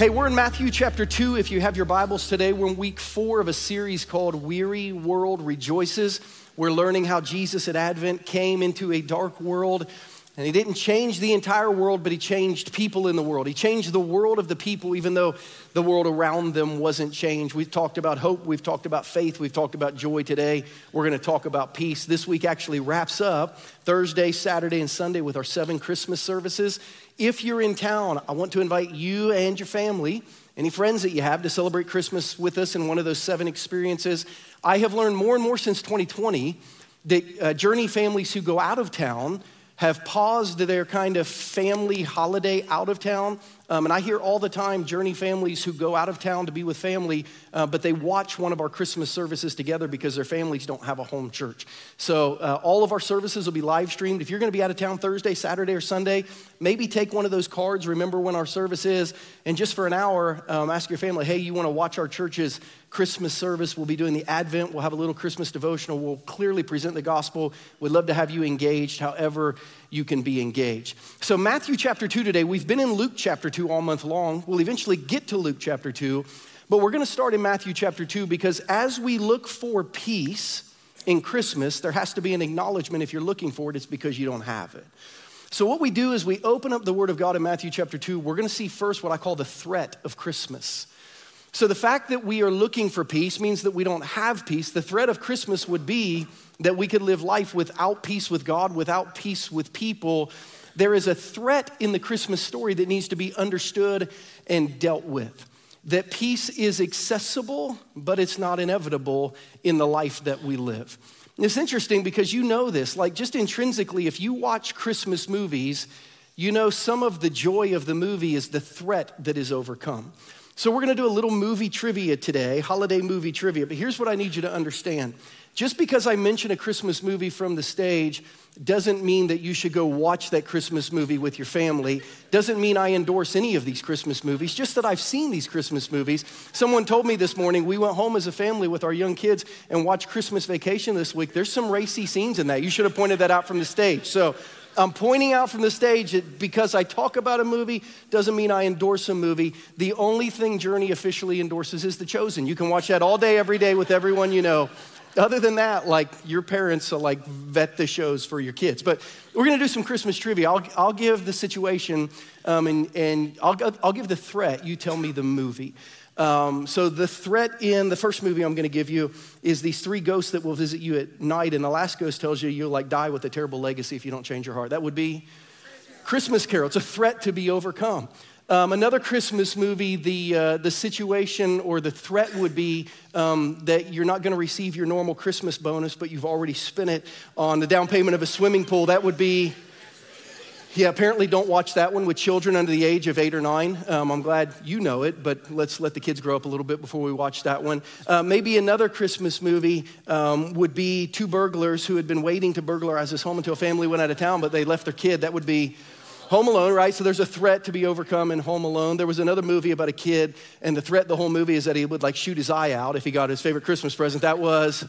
Hey, we're in Matthew chapter 2. If you have your Bibles today, we're in week four of a series called Weary World Rejoices. We're learning how Jesus at Advent came into a dark world and he didn't change the entire world, but he changed people in the world. He changed the world of the people, even though the world around them wasn't changed. We've talked about hope, we've talked about faith, we've talked about joy today. We're going to talk about peace. This week actually wraps up Thursday, Saturday, and Sunday with our seven Christmas services. If you're in town, I want to invite you and your family, any friends that you have, to celebrate Christmas with us in one of those seven experiences. I have learned more and more since 2020 that uh, Journey families who go out of town have paused their kind of family holiday out of town. Um, and I hear all the time Journey families who go out of town to be with family, uh, but they watch one of our Christmas services together because their families don't have a home church. So uh, all of our services will be live streamed. If you're going to be out of town Thursday, Saturday, or Sunday, maybe take one of those cards, remember when our service is, and just for an hour, um, ask your family, hey, you want to watch our church's Christmas service. We'll be doing the Advent. We'll have a little Christmas devotional. We'll clearly present the gospel. We'd love to have you engaged, however, you can be engaged. So, Matthew chapter 2 today, we've been in Luke chapter 2 all month long. We'll eventually get to Luke chapter 2, but we're going to start in Matthew chapter 2 because as we look for peace in Christmas, there has to be an acknowledgement if you're looking for it, it's because you don't have it. So, what we do is we open up the Word of God in Matthew chapter 2. We're going to see first what I call the threat of Christmas. So, the fact that we are looking for peace means that we don't have peace. The threat of Christmas would be that we could live life without peace with God, without peace with people. There is a threat in the Christmas story that needs to be understood and dealt with. That peace is accessible, but it's not inevitable in the life that we live. It's interesting because you know this, like just intrinsically, if you watch Christmas movies, you know some of the joy of the movie is the threat that is overcome. So, we're gonna do a little movie trivia today, holiday movie trivia. But here's what I need you to understand just because I mention a Christmas movie from the stage doesn't mean that you should go watch that Christmas movie with your family. Doesn't mean I endorse any of these Christmas movies, just that I've seen these Christmas movies. Someone told me this morning, we went home as a family with our young kids and watched Christmas Vacation this week. There's some racy scenes in that. You should have pointed that out from the stage. So I'm pointing out from the stage that because I talk about a movie doesn't mean I endorse a movie. The only thing Journey officially endorses is The Chosen. You can watch that all day, every day with everyone you know. Other than that, like your parents like vet the shows for your kids. But we're gonna do some Christmas trivia. I'll, I'll give the situation um, and, and I'll, I'll give the threat. You tell me the movie. Um, so, the threat in the first movie I'm going to give you is these three ghosts that will visit you at night, and the last ghost tells you you'll like die with a terrible legacy if you don't change your heart. That would be Christmas Carol. It's a threat to be overcome. Um, another Christmas movie, the, uh, the situation or the threat would be um, that you're not going to receive your normal Christmas bonus, but you've already spent it on the down payment of a swimming pool. That would be yeah, apparently don't watch that one with children under the age of eight or nine. Um, I'm glad you know it, but let's let the kids grow up a little bit before we watch that one. Uh, maybe another Christmas movie um, would be two burglars who had been waiting to burglarize this home until a family went out of town, but they left their kid. That would be Home Alone, right? So there's a threat to be overcome in Home Alone. There was another movie about a kid, and the threat the whole movie is that he would like shoot his eye out if he got his favorite Christmas present. That was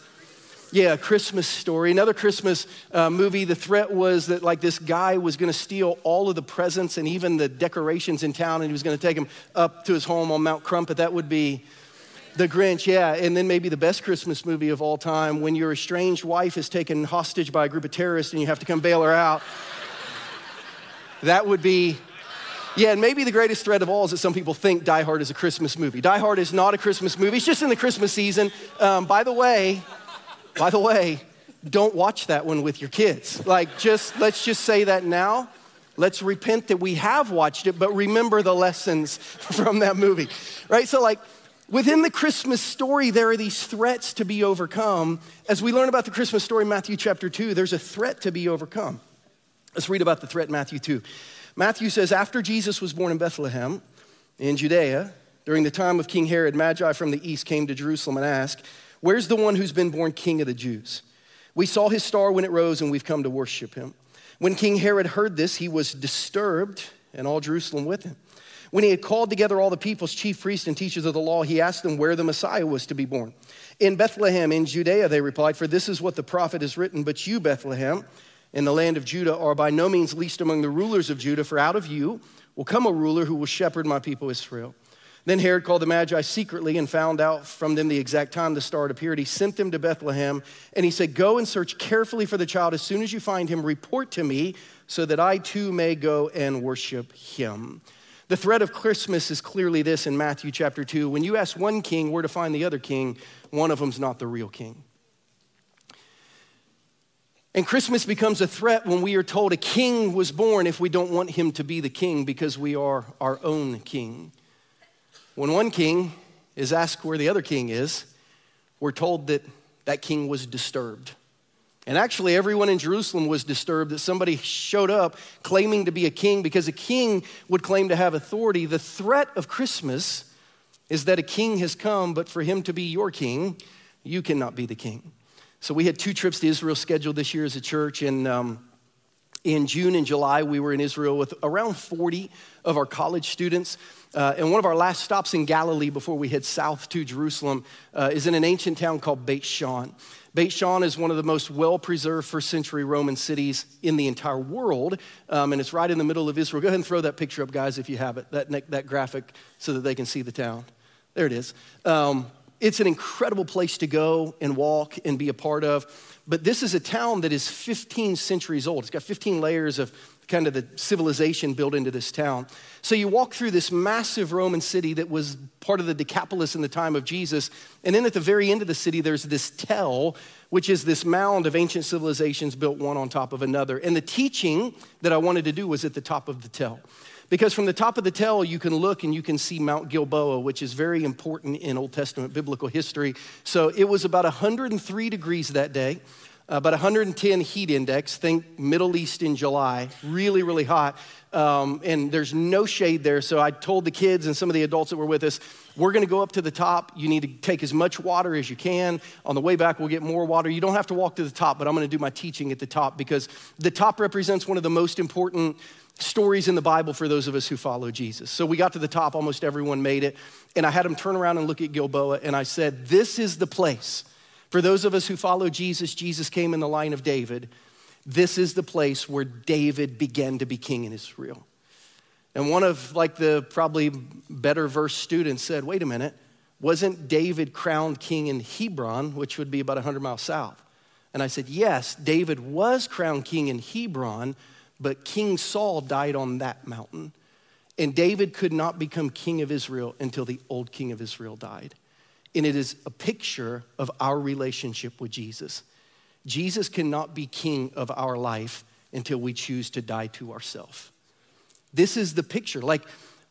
yeah, Christmas story. Another Christmas uh, movie, the threat was that like this guy was going to steal all of the presents and even the decorations in town and he was going to take them up to his home on Mount Crumpit. That would be the Grinch, yeah. And then maybe the best Christmas movie of all time when your estranged wife is taken hostage by a group of terrorists and you have to come bail her out. that would be yeah, and maybe the greatest threat of all is that some people think Die Hard is a Christmas movie. Die Hard is not a Christmas movie, it's just in the Christmas season. Um, by the way, by the way, don't watch that one with your kids. Like, just let's just say that now. Let's repent that we have watched it, but remember the lessons from that movie, right? So, like, within the Christmas story, there are these threats to be overcome. As we learn about the Christmas story, in Matthew chapter 2, there's a threat to be overcome. Let's read about the threat in Matthew 2. Matthew says, After Jesus was born in Bethlehem in Judea, during the time of King Herod, Magi from the east came to Jerusalem and asked, Where's the one who's been born king of the Jews? We saw his star when it rose, and we've come to worship him. When King Herod heard this, he was disturbed, and all Jerusalem with him. When he had called together all the people's chief priests and teachers of the law, he asked them where the Messiah was to be born. In Bethlehem, in Judea, they replied, For this is what the prophet has written, but you, Bethlehem, in the land of Judah, are by no means least among the rulers of Judah, for out of you will come a ruler who will shepherd my people Israel. Then Herod called the Magi secretly and found out from them the exact time the star had appeared. He sent them to Bethlehem and he said, Go and search carefully for the child. As soon as you find him, report to me so that I too may go and worship him. The thread of Christmas is clearly this in Matthew chapter 2. When you ask one king where to find the other king, one of them's not the real king. And Christmas becomes a threat when we are told a king was born if we don't want him to be the king because we are our own king. When one king is asked where the other king is, we're told that that king was disturbed. And actually, everyone in Jerusalem was disturbed that somebody showed up claiming to be a king because a king would claim to have authority. The threat of Christmas is that a king has come, but for him to be your king, you cannot be the king. So we had two trips to Israel scheduled this year as a church, and um, in June and July, we were in Israel with around 40 of our college students. Uh, and one of our last stops in Galilee before we head south to Jerusalem uh, is in an ancient town called Beit Shan. Beit Shan is one of the most well preserved first century Roman cities in the entire world, um, and it's right in the middle of Israel. Go ahead and throw that picture up, guys, if you have it, that, that graphic, so that they can see the town. There it is. Um, it's an incredible place to go and walk and be a part of. But this is a town that is 15 centuries old. It's got 15 layers of kind of the civilization built into this town. So you walk through this massive Roman city that was part of the Decapolis in the time of Jesus. And then at the very end of the city, there's this tell, which is this mound of ancient civilizations built one on top of another. And the teaching that I wanted to do was at the top of the tell. Because from the top of the tell, you can look and you can see Mount Gilboa, which is very important in Old Testament biblical history. So it was about 103 degrees that day about 110 heat index, think Middle East in July, really, really hot. Um, and there's no shade there. So I told the kids and some of the adults that were with us, we're going to go up to the top. You need to take as much water as you can. On the way back, we'll get more water. You don't have to walk to the top, but I'm going to do my teaching at the top because the top represents one of the most important stories in the Bible for those of us who follow Jesus. So we got to the top, almost everyone made it. And I had them turn around and look at Gilboa, and I said, This is the place for those of us who follow Jesus, Jesus came in the line of David. This is the place where David began to be king in Israel. And one of like the probably better verse students said, wait a minute, wasn't David crowned king in Hebron, which would be about 100 miles south? And I said, yes, David was crowned king in Hebron, but King Saul died on that mountain. And David could not become king of Israel until the old king of Israel died and it is a picture of our relationship with Jesus. Jesus cannot be king of our life until we choose to die to ourselves. This is the picture. Like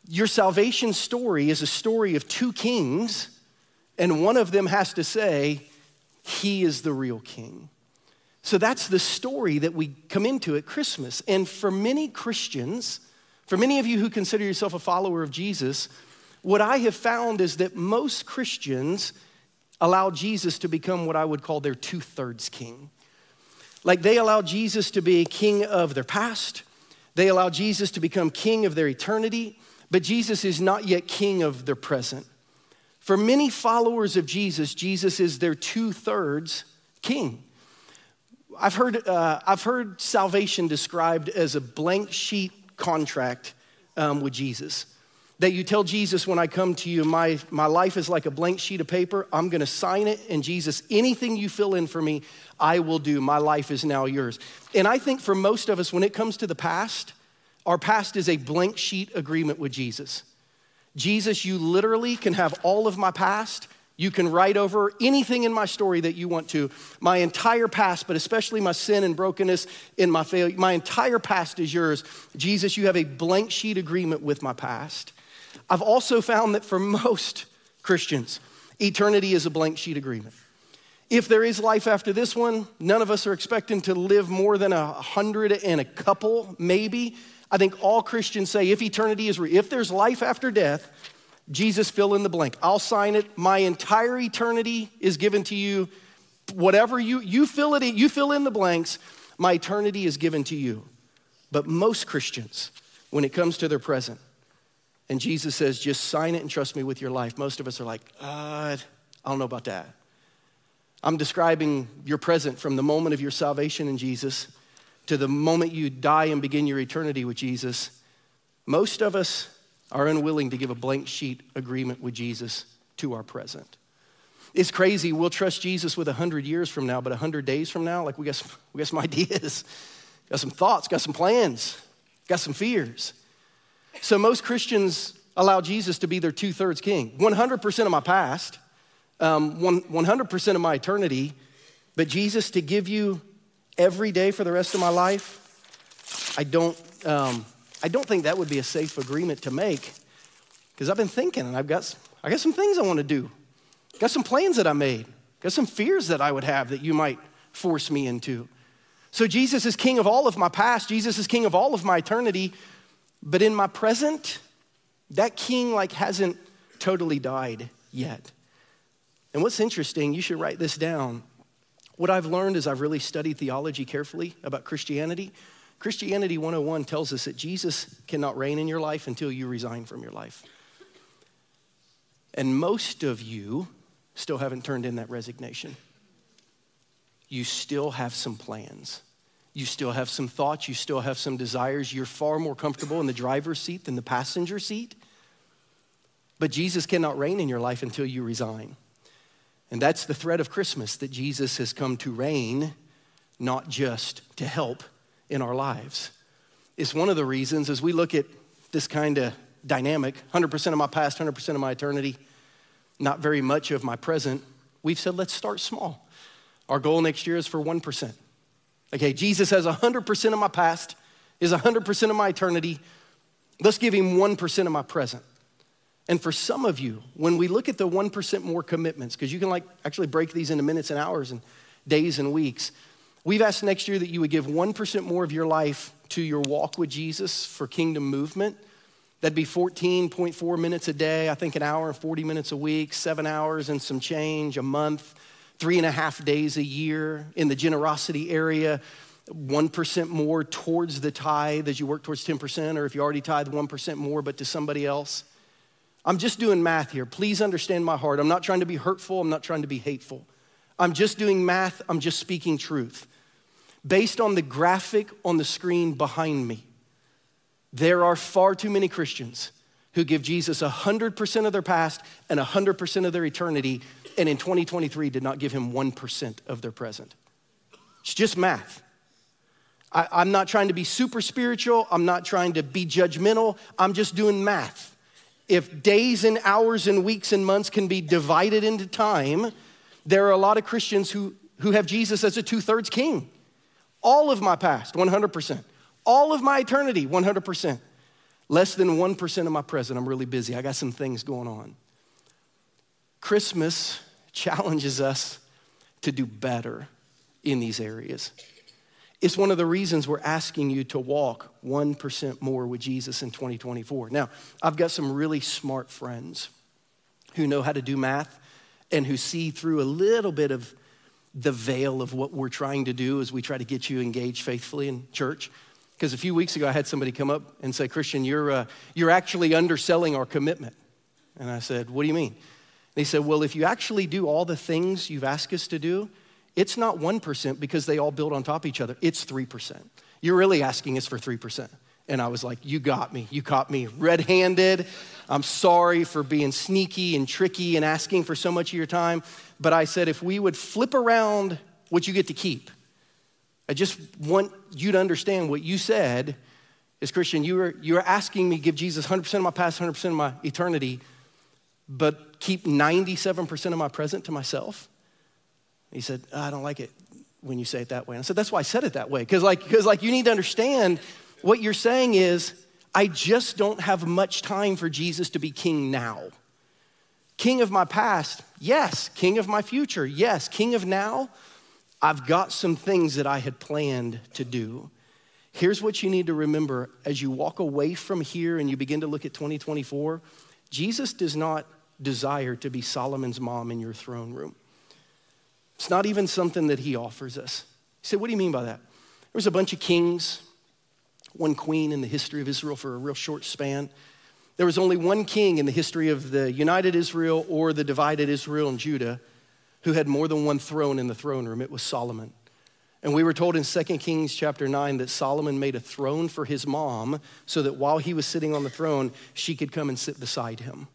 your salvation story is a story of two kings, and one of them has to say, He is the real king. So that's the story that we come into at Christmas. And for many Christians, for many of you who consider yourself a follower of Jesus, what I have found is that most Christians allow Jesus to become what I would call their two thirds king. Like they allow Jesus to be king of their past, they allow Jesus to become king of their eternity, but Jesus is not yet king of their present. For many followers of Jesus, Jesus is their two thirds king. I've heard, uh, I've heard salvation described as a blank sheet contract um, with Jesus that you tell Jesus when I come to you, my, my life is like a blank sheet of paper. I'm going to sign it. And Jesus, anything you fill in for me, I will do. My life is now yours. And I think for most of us, when it comes to the past, our past is a blank sheet agreement with Jesus. Jesus, you literally can have all of my past. You can write over anything in my story that you want to. My entire past, but especially my sin and brokenness in my failure, my entire past is yours. Jesus, you have a blank sheet agreement with my past. I've also found that for most Christians, eternity is a blank sheet agreement. If there is life after this one, none of us are expecting to live more than a hundred and a couple, maybe. I think all Christians say if eternity is real, if there's life after death, Jesus fill in the blank. I'll sign it. My entire eternity is given to you. Whatever you you fill it in, you fill in the blanks. My eternity is given to you. But most Christians, when it comes to their present, and Jesus says, just sign it and trust me with your life. Most of us are like, uh, I don't know about that. I'm describing your present from the moment of your salvation in Jesus to the moment you die and begin your eternity with Jesus. Most of us are unwilling to give a blank sheet agreement with Jesus to our present. It's crazy. We'll trust Jesus with 100 years from now, but 100 days from now, like we got some, we got some ideas, got some thoughts, got some plans, got some fears. So most Christians allow Jesus to be their two thirds king. 100% of my past, um, 100% of my eternity, but Jesus to give you every day for the rest of my life, I don't, um, I don't think that would be a safe agreement to make because I've been thinking and I've got, I got some things I want to do, got some plans that I made, got some fears that I would have that you might force me into. So Jesus is king of all of my past, Jesus is king of all of my eternity, but in my present, that king like hasn't totally died yet. And what's interesting, you should write this down. What I've learned as I've really studied theology carefully about Christianity, Christianity 101 tells us that Jesus cannot reign in your life until you resign from your life. And most of you still haven't turned in that resignation. You still have some plans. You still have some thoughts. You still have some desires. You're far more comfortable in the driver's seat than the passenger seat. But Jesus cannot reign in your life until you resign. And that's the thread of Christmas that Jesus has come to reign, not just to help in our lives. It's one of the reasons as we look at this kind of dynamic 100% of my past, 100% of my eternity, not very much of my present, we've said let's start small. Our goal next year is for 1%. Okay, Jesus has 100% of my past, is 100% of my eternity. Let's give him 1% of my present. And for some of you, when we look at the 1% more commitments, because you can like actually break these into minutes and hours and days and weeks, we've asked next year that you would give 1% more of your life to your walk with Jesus for kingdom movement. That'd be 14.4 minutes a day, I think an hour and 40 minutes a week, seven hours and some change a month, three and a half days a year in the generosity area. 1% more towards the tithe as you work towards 10%, or if you already tithe 1% more, but to somebody else. I'm just doing math here. Please understand my heart. I'm not trying to be hurtful, I'm not trying to be hateful. I'm just doing math, I'm just speaking truth. Based on the graphic on the screen behind me, there are far too many Christians who give Jesus 100% of their past and 100% of their eternity, and in 2023 did not give him 1% of their present. It's just math. I, am not trying to be super spiritual, I'm not trying to be judgmental, I'm just doing math if days and hours and weeks and months can be divided into time, there are a lot of Christians who, who have Jesus as a two thirds king. All of my past, 100%. All of my eternity, 100%. Less than 1% of my present. I'm really busy. I got some things going on. Christmas challenges us to do better in these areas. It's one of the reasons we're asking you to walk 1% more with Jesus in 2024. Now, I've got some really smart friends who know how to do math and who see through a little bit of the veil of what we're trying to do as we try to get you engaged faithfully in church. Because a few weeks ago, I had somebody come up and say, Christian, you're, uh, you're actually underselling our commitment. And I said, What do you mean? They said, Well, if you actually do all the things you've asked us to do, it's not 1% because they all build on top of each other. It's 3%. You're really asking us for 3%. And I was like, You got me. You caught me red handed. I'm sorry for being sneaky and tricky and asking for so much of your time. But I said, if we would flip around what you get to keep, I just want you to understand what you said is Christian, you are, you are asking me to give Jesus 100% of my past, 100% of my eternity, but keep 97% of my present to myself. He said, I don't like it when you say it that way. And I said, That's why I said it that way. Because, like, because like, you need to understand what you're saying is, I just don't have much time for Jesus to be king now. King of my past, yes. King of my future, yes. King of now, I've got some things that I had planned to do. Here's what you need to remember as you walk away from here and you begin to look at 2024 Jesus does not desire to be Solomon's mom in your throne room. It's not even something that he offers us. He said, what do you mean by that? There was a bunch of kings, one queen in the history of Israel for a real short span. There was only one king in the history of the united Israel or the divided Israel and Judah who had more than one throne in the throne room. It was Solomon. And we were told in 2 Kings chapter 9 that Solomon made a throne for his mom so that while he was sitting on the throne, she could come and sit beside him.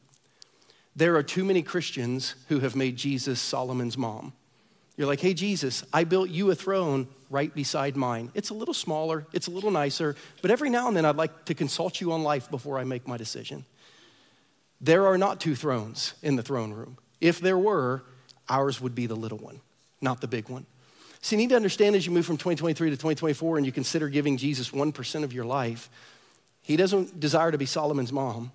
There are too many Christians who have made Jesus Solomon's mom. You're like, hey, Jesus, I built you a throne right beside mine. It's a little smaller, it's a little nicer, but every now and then I'd like to consult you on life before I make my decision. There are not two thrones in the throne room. If there were, ours would be the little one, not the big one. So you need to understand as you move from 2023 to 2024 and you consider giving Jesus 1% of your life, he doesn't desire to be Solomon's mom.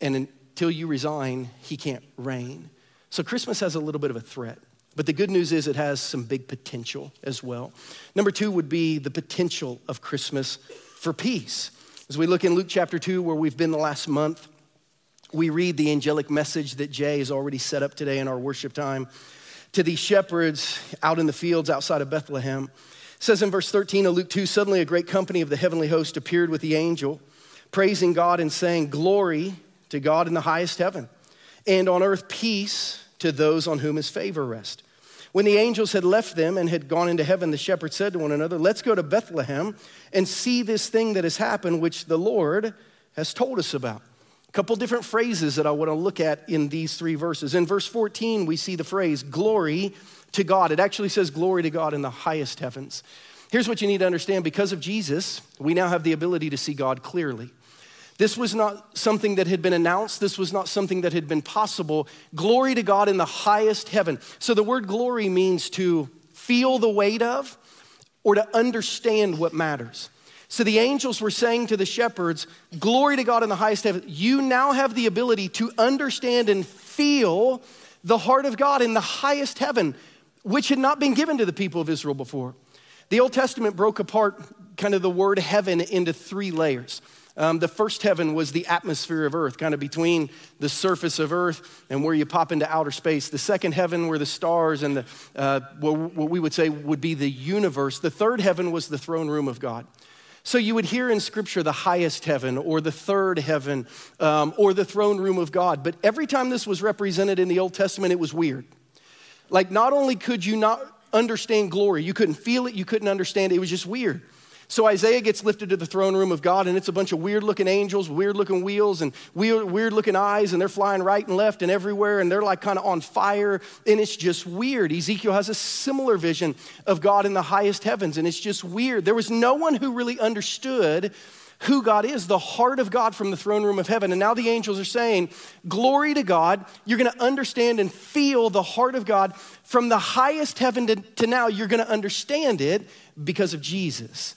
And until you resign, he can't reign. So Christmas has a little bit of a threat. But the good news is it has some big potential as well. Number two would be the potential of Christmas for peace. As we look in Luke chapter 2, where we've been the last month, we read the angelic message that Jay has already set up today in our worship time to these shepherds out in the fields outside of Bethlehem. It says in verse 13 of Luke 2 Suddenly a great company of the heavenly host appeared with the angel, praising God and saying, Glory to God in the highest heaven, and on earth peace to those on whom his favor rests. When the angels had left them and had gone into heaven, the shepherds said to one another, Let's go to Bethlehem and see this thing that has happened, which the Lord has told us about. A couple different phrases that I want to look at in these three verses. In verse 14, we see the phrase, Glory to God. It actually says, Glory to God in the highest heavens. Here's what you need to understand because of Jesus, we now have the ability to see God clearly. This was not something that had been announced. This was not something that had been possible. Glory to God in the highest heaven. So the word glory means to feel the weight of or to understand what matters. So the angels were saying to the shepherds, Glory to God in the highest heaven. You now have the ability to understand and feel the heart of God in the highest heaven, which had not been given to the people of Israel before. The Old Testament broke apart kind of the word heaven into three layers. Um, the first heaven was the atmosphere of earth, kind of between the surface of earth and where you pop into outer space. The second heaven were the stars and the, uh, what we would say would be the universe. The third heaven was the throne room of God. So you would hear in scripture the highest heaven or the third heaven um, or the throne room of God. But every time this was represented in the Old Testament, it was weird. Like, not only could you not understand glory, you couldn't feel it, you couldn't understand it, it was just weird. So Isaiah gets lifted to the throne room of God, and it's a bunch of weird looking angels, weird looking wheels, and weird, looking eyes, and they're flying right and left and everywhere, and they're like kind of on fire, and it's just weird. Ezekiel has a similar vision of God in the highest heavens, and it's just weird. There was no one who really understood who God is, the heart of God from the throne room of heaven. And now the angels are saying, Glory to God. You're going to understand and feel the heart of God from the highest heaven to, to now. You're going to understand it because of Jesus.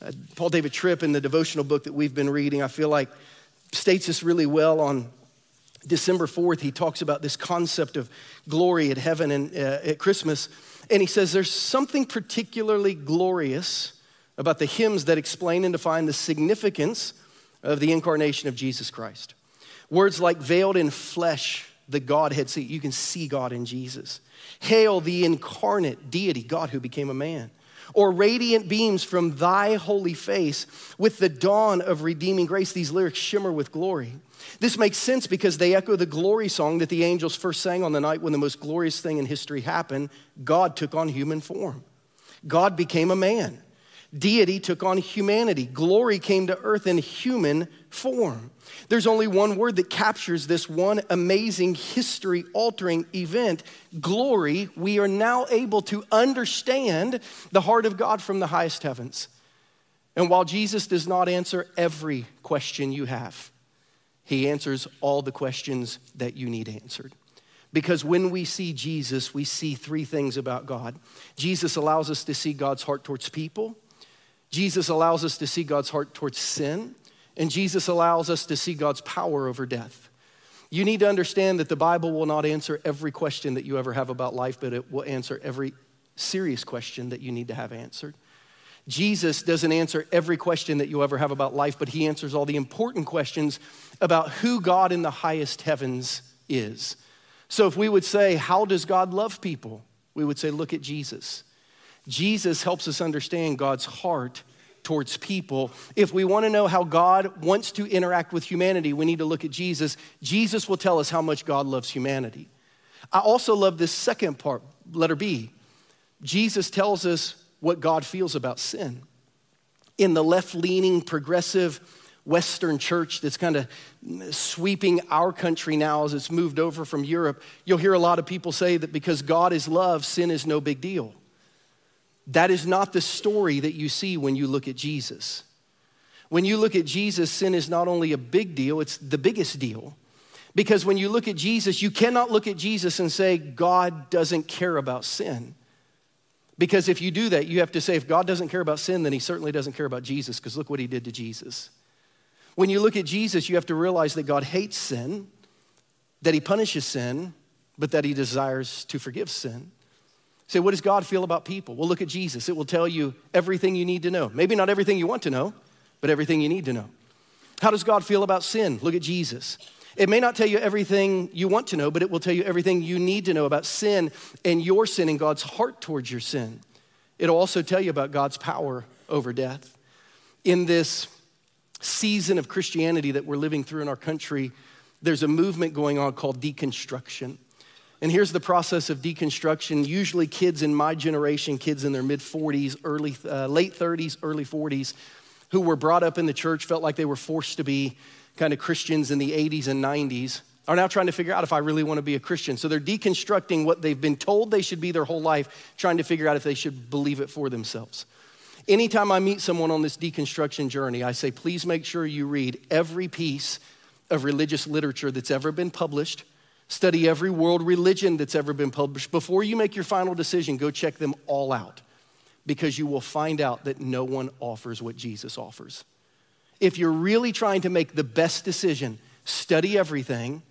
Uh, Paul David Tripp, in the devotional book that we've been reading, I feel like states this really well on December 4th. He talks about this concept of glory at heaven and uh, at Christmas. And he says there's something particularly glorious about the hymns that explain and define the significance of the incarnation of Jesus Christ. Words like veiled in flesh, the Godhead see. You can see God in Jesus. Hail the incarnate deity, God who became a man or radiant beams from thy holy face with the dawn of redeeming grace. These lyrics shimmer with glory. This makes sense because they echo the glory song that the angels first sang on the night when the most glorious thing in history happened. God took on human form, God became a man. Deity took on humanity. Glory came to earth in human form. There's only one word that captures this one amazing history altering event glory. We are now able to understand the heart of God from the highest heavens. And while Jesus does not answer every question you have, he answers all the questions that you need answered. Because when we see Jesus, we see three things about God. Jesus allows us to see God's heart towards people. Jesus allows us to see God's heart towards sin, and Jesus allows us to see God's power over death. You need to understand that the Bible will not answer every question that you ever have about life, but it will answer every serious question that you need to have answered. Jesus doesn't answer every question that you ever have about life, but he answers all the important questions about who God in the highest heavens is. So if we would say, How does God love people? We would say, Look at Jesus. Jesus helps us understand God's heart towards people. If we want to know how God wants to interact with humanity, we need to look at Jesus. Jesus will tell us how much God loves humanity. I also love this second part, letter B. Jesus tells us what God feels about sin. In the left leaning, progressive, Western church that's kind of sweeping our country now as it's moved over from Europe, you'll hear a lot of people say that because God is love, sin is no big deal. That is not the story that you see when you look at Jesus. When you look at Jesus, sin is not only a big deal, it's the biggest deal. Because when you look at Jesus, you cannot look at Jesus and say, God doesn't care about sin. Because if you do that, you have to say, if God doesn't care about sin, then he certainly doesn't care about Jesus, because look what he did to Jesus. When you look at Jesus, you have to realize that God hates sin, that he punishes sin, but that he desires to forgive sin. Say, what does God feel about people? Well, look at Jesus. It will tell you everything you need to know. Maybe not everything you want to know, but everything you need to know. How does God feel about sin? Look at Jesus. It may not tell you everything you want to know, but it will tell you everything you need to know about sin and your sin and God's heart towards your sin. It'll also tell you about God's power over death. In this season of Christianity that we're living through in our country, there's a movement going on called deconstruction. And here's the process of deconstruction. Usually, kids in my generation, kids in their mid 40s, early, uh, late 30s, early 40s, who were brought up in the church, felt like they were forced to be kind of Christians in the 80s and 90s, are now trying to figure out if I really want to be a Christian. So they're deconstructing what they've been told they should be their whole life, trying to figure out if they should believe it for themselves. Anytime I meet someone on this deconstruction journey, I say, please make sure you read every piece of religious literature that's ever been published. Study every world religion that's ever been published. Before you make your final decision, go check them all out because you will find out that no one offers what Jesus offers. If you're really trying to make the best decision, study everything.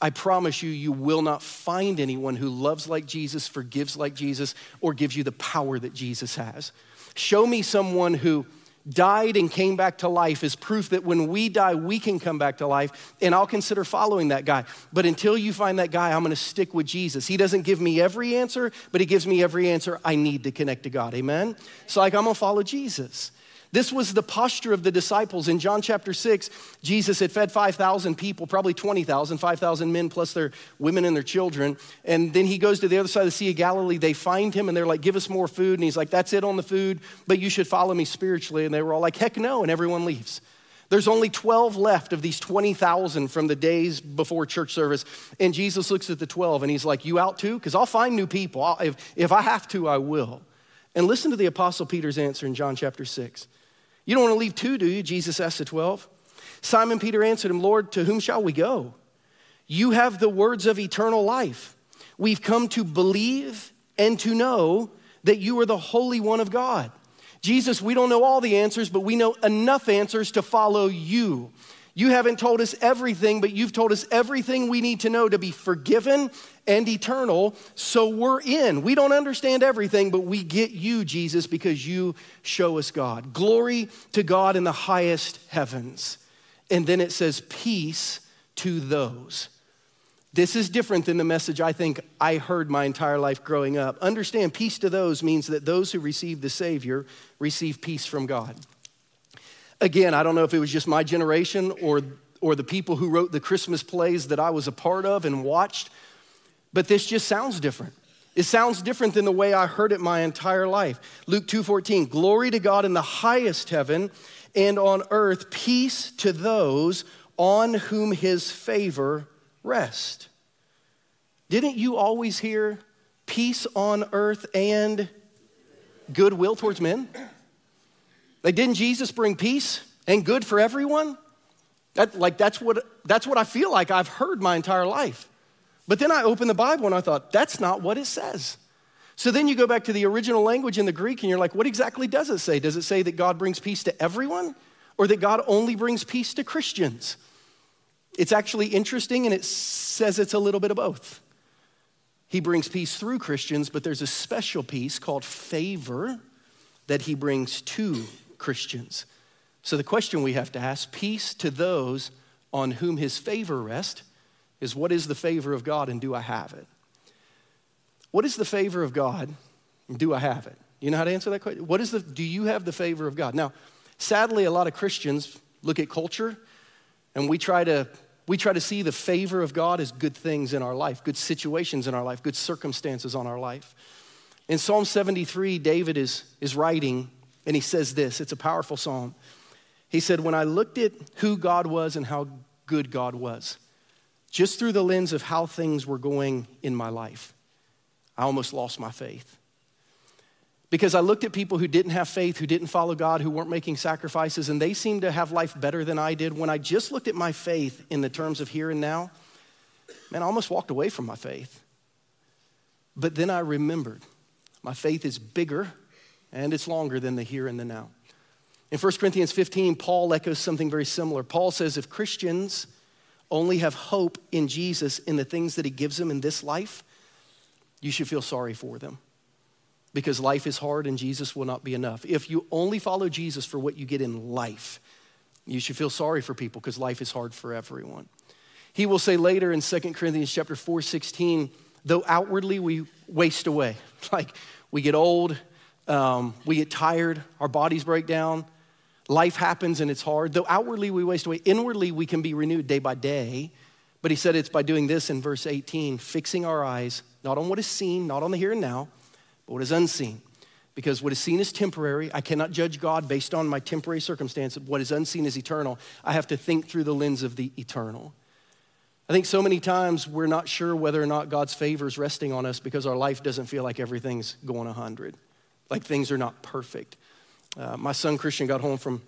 I promise you, you will not find anyone who loves like Jesus, forgives like Jesus, or gives you the power that Jesus has. Show me someone who died and came back to life is proof that when we die, we can come back to life, and I'll consider following that guy. But until you find that guy, I'm gonna stick with Jesus. He doesn't give me every answer, but he gives me every answer I need to connect to God. Amen? So, like, I'm gonna follow Jesus. This was the posture of the disciples. In John chapter 6, Jesus had fed 5,000 people, probably 20,000, 5,000 men plus their women and their children. And then he goes to the other side of the Sea of Galilee. They find him and they're like, Give us more food. And he's like, That's it on the food, but you should follow me spiritually. And they were all like, Heck no. And everyone leaves. There's only 12 left of these 20,000 from the days before church service. And Jesus looks at the 12 and he's like, You out too? Because I'll find new people. I'll, if, if I have to, I will. And listen to the Apostle Peter's answer in John chapter 6. You don't want to leave two, do you? Jesus asked the 12. Simon Peter answered him, Lord, to whom shall we go? You have the words of eternal life. We've come to believe and to know that you are the Holy One of God. Jesus, we don't know all the answers, but we know enough answers to follow you. You haven't told us everything, but you've told us everything we need to know to be forgiven and eternal. So we're in. We don't understand everything, but we get you, Jesus, because you show us God. Glory to God in the highest heavens. And then it says, peace to those. This is different than the message I think I heard my entire life growing up. Understand, peace to those means that those who receive the Savior receive peace from God. Again, I don't know if it was just my generation or, or the people who wrote the Christmas plays that I was a part of and watched, but this just sounds different. It sounds different than the way I heard it my entire life. Luke 2:14, glory to God in the highest heaven and on earth peace to those on whom his favor rests. Didn't you always hear peace on earth and goodwill towards men? Like, didn't Jesus bring peace and good for everyone? That, like, that's what, that's what I feel like I've heard my entire life. But then I opened the Bible and I thought, that's not what it says. So then you go back to the original language in the Greek and you're like, what exactly does it say? Does it say that God brings peace to everyone or that God only brings peace to Christians? It's actually interesting and it says it's a little bit of both. He brings peace through Christians, but there's a special peace called favor that he brings to Christians. So the question we have to ask peace to those on whom his favor rests is what is the favor of God and do I have it? What is the favor of God and do I have it? You know how to answer that question? What is the do you have the favor of God? Now, sadly a lot of Christians look at culture and we try to we try to see the favor of God as good things in our life, good situations in our life, good circumstances on our life. In Psalm 73, David is, is writing, and he says this it's a powerful psalm. He said, When I looked at who God was and how good God was, just through the lens of how things were going in my life, I almost lost my faith. Because I looked at people who didn't have faith, who didn't follow God, who weren't making sacrifices, and they seemed to have life better than I did. When I just looked at my faith in the terms of here and now, man, I almost walked away from my faith. But then I remembered my faith is bigger and it's longer than the here and the now. In 1 Corinthians 15, Paul echoes something very similar. Paul says if Christians only have hope in Jesus in the things that he gives them in this life, you should feel sorry for them because life is hard and Jesus will not be enough. If you only follow Jesus for what you get in life, you should feel sorry for people because life is hard for everyone. He will say later in 2 Corinthians chapter 4, 16, though outwardly we waste away, like we get old, um, we get tired, our bodies break down, life happens and it's hard. Though outwardly we waste away, inwardly we can be renewed day by day. But he said it's by doing this in verse 18, fixing our eyes not on what is seen, not on the here and now, but what is unseen. Because what is seen is temporary. I cannot judge God based on my temporary circumstance. What is unseen is eternal. I have to think through the lens of the eternal. I think so many times we're not sure whether or not God's favor is resting on us because our life doesn't feel like everything's going 100, like things are not perfect. Uh, my son Christian got home from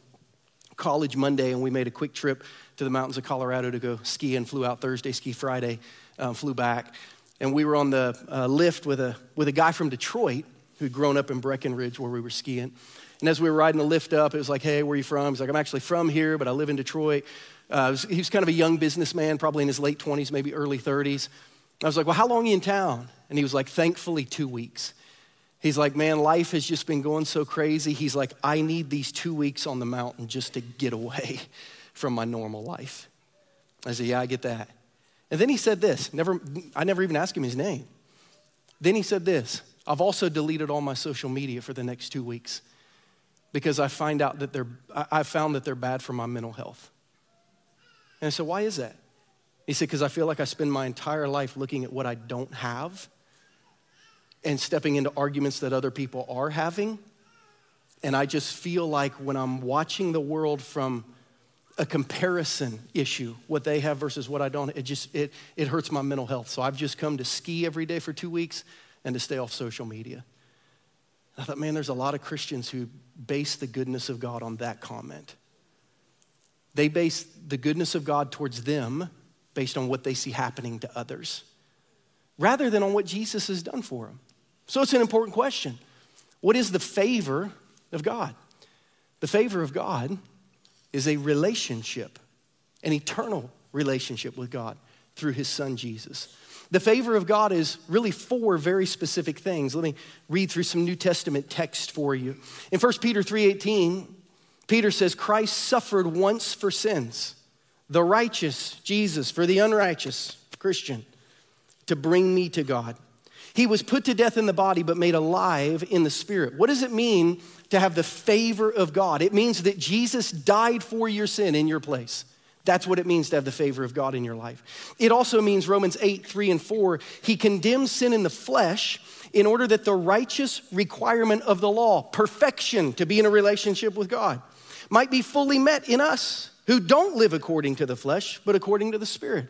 college Monday and we made a quick trip to the mountains of Colorado to go ski and flew out Thursday, ski Friday, um, flew back. And we were on the uh, lift with a, with a guy from Detroit who'd grown up in Breckenridge where we were skiing. And as we were riding the lift up, it was like, hey, where are you from? He's like, I'm actually from here, but I live in Detroit. Uh, he was kind of a young businessman, probably in his late 20s, maybe early 30s. I was like, Well, how long are you in town? And he was like, Thankfully, two weeks. He's like, Man, life has just been going so crazy. He's like, I need these two weeks on the mountain just to get away from my normal life. I said, Yeah, I get that. And then he said this never, I never even asked him his name. Then he said this I've also deleted all my social media for the next two weeks because I find out that they're, I found that they're bad for my mental health. And I said, Why is that? He said, Because I feel like I spend my entire life looking at what I don't have and stepping into arguments that other people are having. And I just feel like when I'm watching the world from a comparison issue, what they have versus what I don't, it just it, it hurts my mental health. So I've just come to ski every day for two weeks and to stay off social media. I thought, man, there's a lot of Christians who base the goodness of God on that comment. They base the goodness of God towards them based on what they see happening to others, rather than on what Jesus has done for them. So it's an important question. What is the favor of God? The favor of God is a relationship, an eternal relationship with God through his son Jesus. The favor of God is really four very specific things. Let me read through some New Testament text for you. In 1 Peter 3:18, Peter says, Christ suffered once for sins, the righteous, Jesus, for the unrighteous, Christian, to bring me to God. He was put to death in the body, but made alive in the spirit. What does it mean to have the favor of God? It means that Jesus died for your sin in your place. That's what it means to have the favor of God in your life. It also means Romans 8, 3 and 4, he condemns sin in the flesh in order that the righteous requirement of the law, perfection to be in a relationship with God, might be fully met in us who don't live according to the flesh, but according to the Spirit.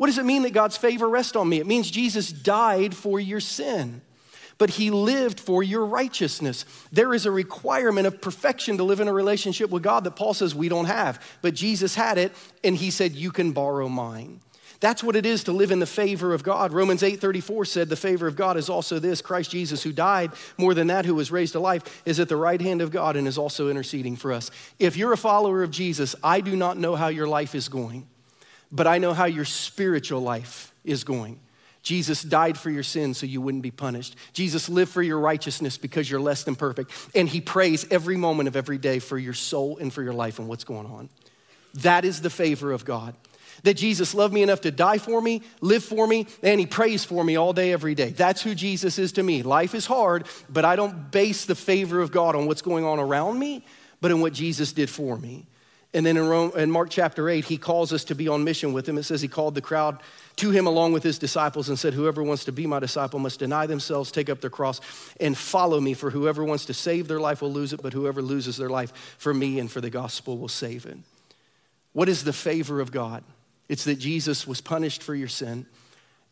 What does it mean that God's favor rests on me? It means Jesus died for your sin, but he lived for your righteousness. There is a requirement of perfection to live in a relationship with God that Paul says we don't have, but Jesus had it, and he said, You can borrow mine. That's what it is to live in the favor of God. Romans 8:34 said the favor of God is also this Christ Jesus who died, more than that who was raised to life is at the right hand of God and is also interceding for us. If you're a follower of Jesus, I do not know how your life is going, but I know how your spiritual life is going. Jesus died for your sins so you wouldn't be punished. Jesus lived for your righteousness because you're less than perfect. And he prays every moment of every day for your soul and for your life and what's going on. That is the favor of God that Jesus loved me enough to die for me, live for me, and he prays for me all day, every day. That's who Jesus is to me. Life is hard, but I don't base the favor of God on what's going on around me, but in what Jesus did for me. And then in, Rome, in Mark chapter 8, he calls us to be on mission with him. It says he called the crowd to him along with his disciples and said, Whoever wants to be my disciple must deny themselves, take up their cross, and follow me. For whoever wants to save their life will lose it, but whoever loses their life for me and for the gospel will save it. What is the favor of God? It's that Jesus was punished for your sin.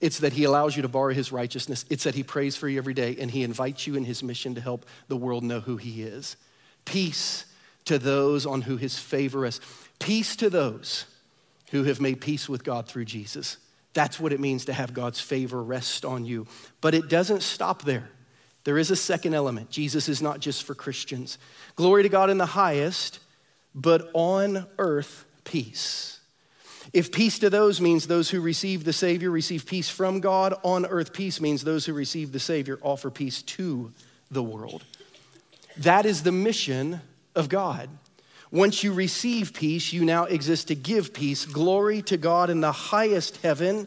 It's that he allows you to borrow his righteousness. It's that he prays for you every day and he invites you in his mission to help the world know who he is. Peace to those on who his favor is. Peace to those who have made peace with God through Jesus. That's what it means to have God's favor rest on you. But it doesn't stop there. There is a second element. Jesus is not just for Christians. Glory to God in the highest, but on earth, peace. If peace to those means those who receive the Savior receive peace from God, on earth, peace means those who receive the Savior offer peace to the world. That is the mission of God. Once you receive peace, you now exist to give peace. Glory to God in the highest heaven,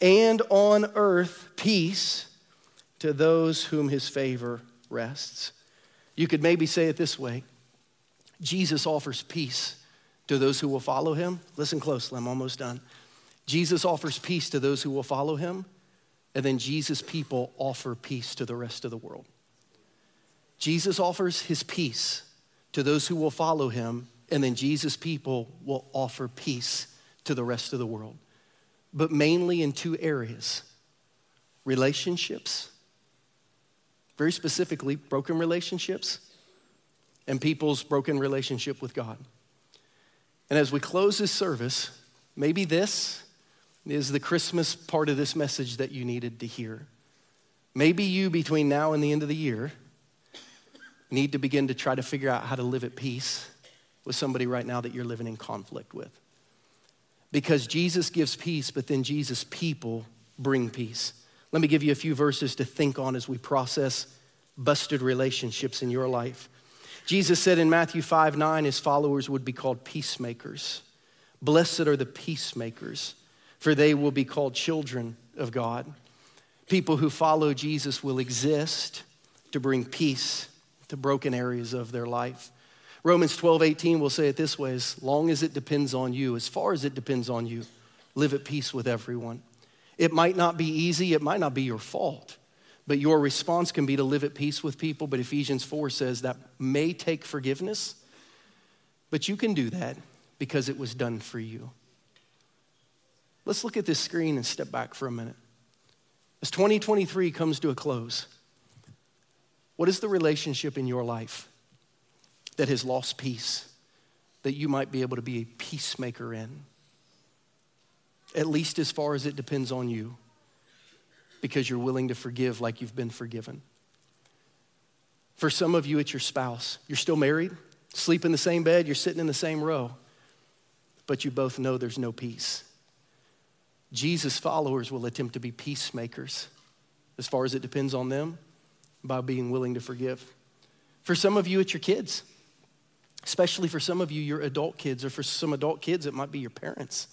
and on earth, peace to those whom his favor rests. You could maybe say it this way Jesus offers peace to those who will follow him. Listen closely, I'm almost done. Jesus offers peace to those who will follow him, and then Jesus' people offer peace to the rest of the world. Jesus offers his peace to those who will follow him, and then Jesus' people will offer peace to the rest of the world. But mainly in two areas relationships, very specifically, broken relationships, and people's broken relationship with God. And as we close this service, maybe this is the Christmas part of this message that you needed to hear. Maybe you, between now and the end of the year, need to begin to try to figure out how to live at peace with somebody right now that you're living in conflict with. Because Jesus gives peace, but then Jesus' people bring peace. Let me give you a few verses to think on as we process busted relationships in your life. Jesus said in Matthew 5 9, his followers would be called peacemakers. Blessed are the peacemakers, for they will be called children of God. People who follow Jesus will exist to bring peace to broken areas of their life. Romans 12 18 will say it this way as long as it depends on you, as far as it depends on you, live at peace with everyone. It might not be easy, it might not be your fault. But your response can be to live at peace with people. But Ephesians 4 says that may take forgiveness, but you can do that because it was done for you. Let's look at this screen and step back for a minute. As 2023 comes to a close, what is the relationship in your life that has lost peace that you might be able to be a peacemaker in? At least as far as it depends on you because you're willing to forgive like you've been forgiven. For some of you, it's your spouse. You're still married, sleep in the same bed, you're sitting in the same row, but you both know there's no peace. Jesus' followers will attempt to be peacemakers as far as it depends on them by being willing to forgive. For some of you, it's your kids, especially for some of you, your adult kids, or for some adult kids, it might be your parents.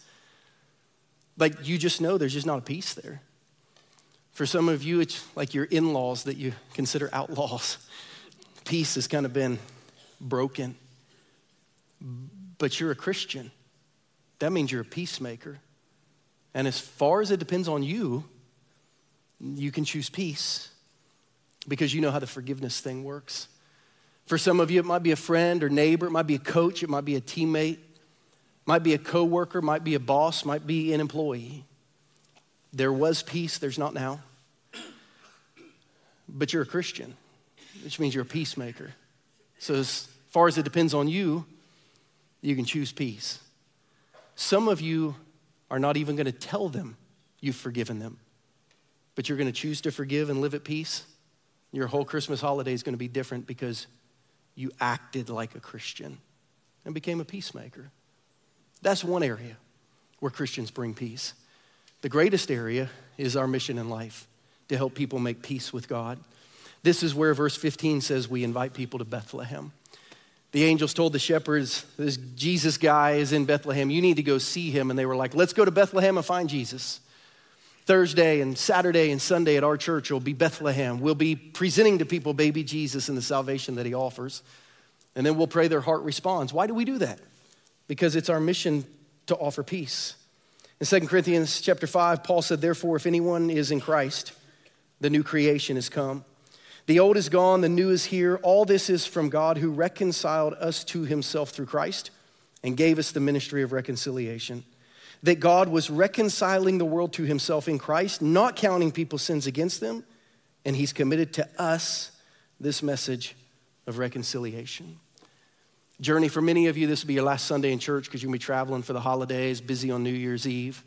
Like you just know there's just not a peace there. For some of you, it's like your in laws that you consider outlaws. Peace has kind of been broken. But you're a Christian. That means you're a peacemaker. And as far as it depends on you, you can choose peace because you know how the forgiveness thing works. For some of you, it might be a friend or neighbor, it might be a coach, it might be a teammate, might be a coworker, might be a boss, might be an employee. There was peace, there's not now. But you're a Christian, which means you're a peacemaker. So, as far as it depends on you, you can choose peace. Some of you are not even going to tell them you've forgiven them, but you're going to choose to forgive and live at peace. Your whole Christmas holiday is going to be different because you acted like a Christian and became a peacemaker. That's one area where Christians bring peace. The greatest area is our mission in life to help people make peace with God. This is where verse 15 says we invite people to Bethlehem. The angels told the shepherds, This Jesus guy is in Bethlehem. You need to go see him. And they were like, Let's go to Bethlehem and find Jesus. Thursday and Saturday and Sunday at our church will be Bethlehem. We'll be presenting to people baby Jesus and the salvation that he offers. And then we'll pray their heart responds. Why do we do that? because it's our mission to offer peace. In 2 Corinthians chapter 5, Paul said, Therefore, if anyone is in Christ, the new creation has come. The old is gone, the new is here. All this is from God who reconciled us to himself through Christ and gave us the ministry of reconciliation. That God was reconciling the world to himself in Christ, not counting people's sins against them, and he's committed to us this message of reconciliation. Journey for many of you, this will be your last Sunday in church because to be traveling for the holidays, busy on New Year's Eve.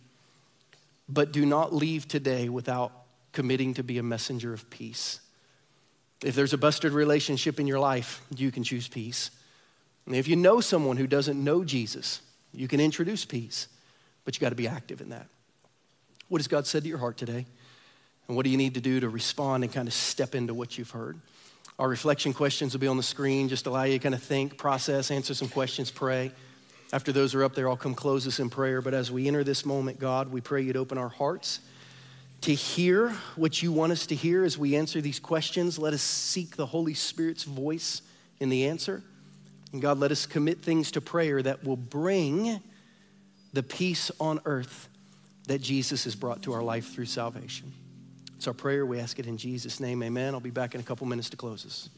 But do not leave today without committing to be a messenger of peace. If there's a busted relationship in your life, you can choose peace. And if you know someone who doesn't know Jesus, you can introduce peace, but you got to be active in that. What has God said to your heart today? And what do you need to do to respond and kind of step into what you've heard? Our reflection questions will be on the screen, just allow you to kind of think, process, answer some questions, pray. After those are up there, I'll come close us in prayer. But as we enter this moment, God, we pray you'd open our hearts to hear what you want us to hear as we answer these questions. Let us seek the Holy Spirit's voice in the answer. And God, let us commit things to prayer that will bring the peace on earth that Jesus has brought to our life through salvation. It's our prayer. We ask it in Jesus' name. Amen. I'll be back in a couple minutes to close this.